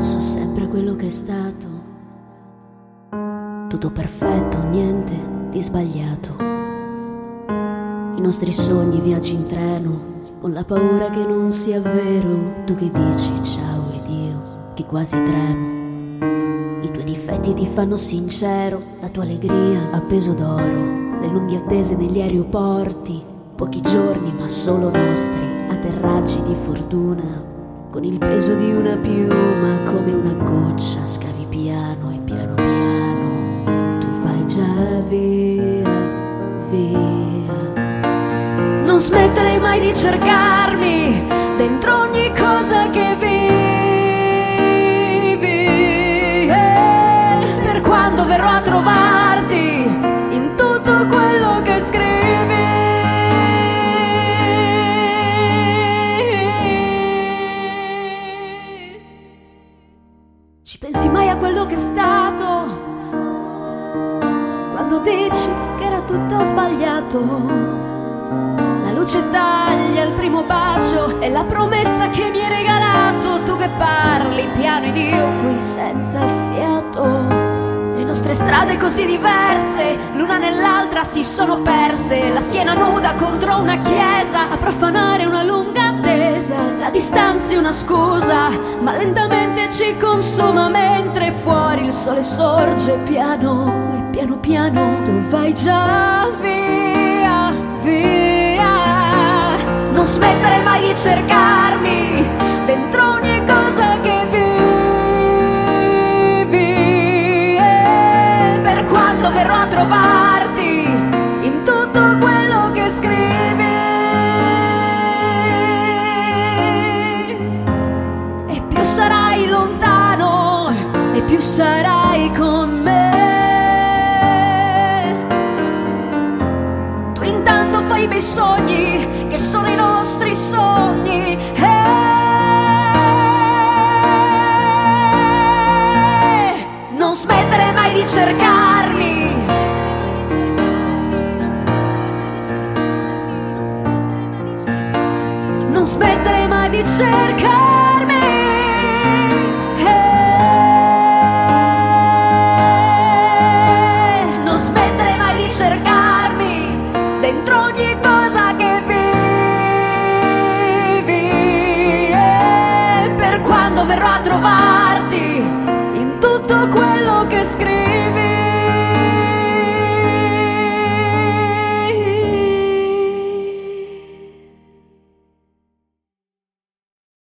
So sempre quello che è stato. Tutto perfetto, niente di sbagliato. I nostri sogni, viaggi in treno, con la paura che non sia vero. Tu che dici ciao ed io, che quasi tremo. I tuoi difetti ti fanno sincero, la tua allegria a peso d'oro, le lunghe attese negli aeroporti, pochi giorni ma solo nostri, atterraggi di fortuna, con il peso di una piuma come una goccia, scavi piano e piano piano, tu vai già via, via. Non smetterei mai di cercarmi dentro ogni cosa che vivi. E per quando verrò a trovarti pensi mai a quello che è stato? Quando dici che era tutto sbagliato? La luce taglia il primo bacio e la promessa che mi hai regalato. Tu che parli piano ed io qui senza. Nostre strade così diverse, l'una nell'altra si sono perse. La schiena nuda contro una chiesa, a profanare una lunga attesa. La distanza è una scusa, ma lentamente ci consuma mentre fuori il sole sorge piano e piano piano. Tu vai già via, via. Non smettere mai di cercarmi dentro ogni trovarti in tutto quello che scrivi. E più sarai lontano e più sarai con me. Tu intanto fai i bei sogni che sono i nostri sogni. E non smettere mai di cercarmi. Smettere mai di cercarmi. E non smettere mai di cercarmi dentro ogni cosa che vivi. E per quando verrò a trovarti in tutto quello che scrivi.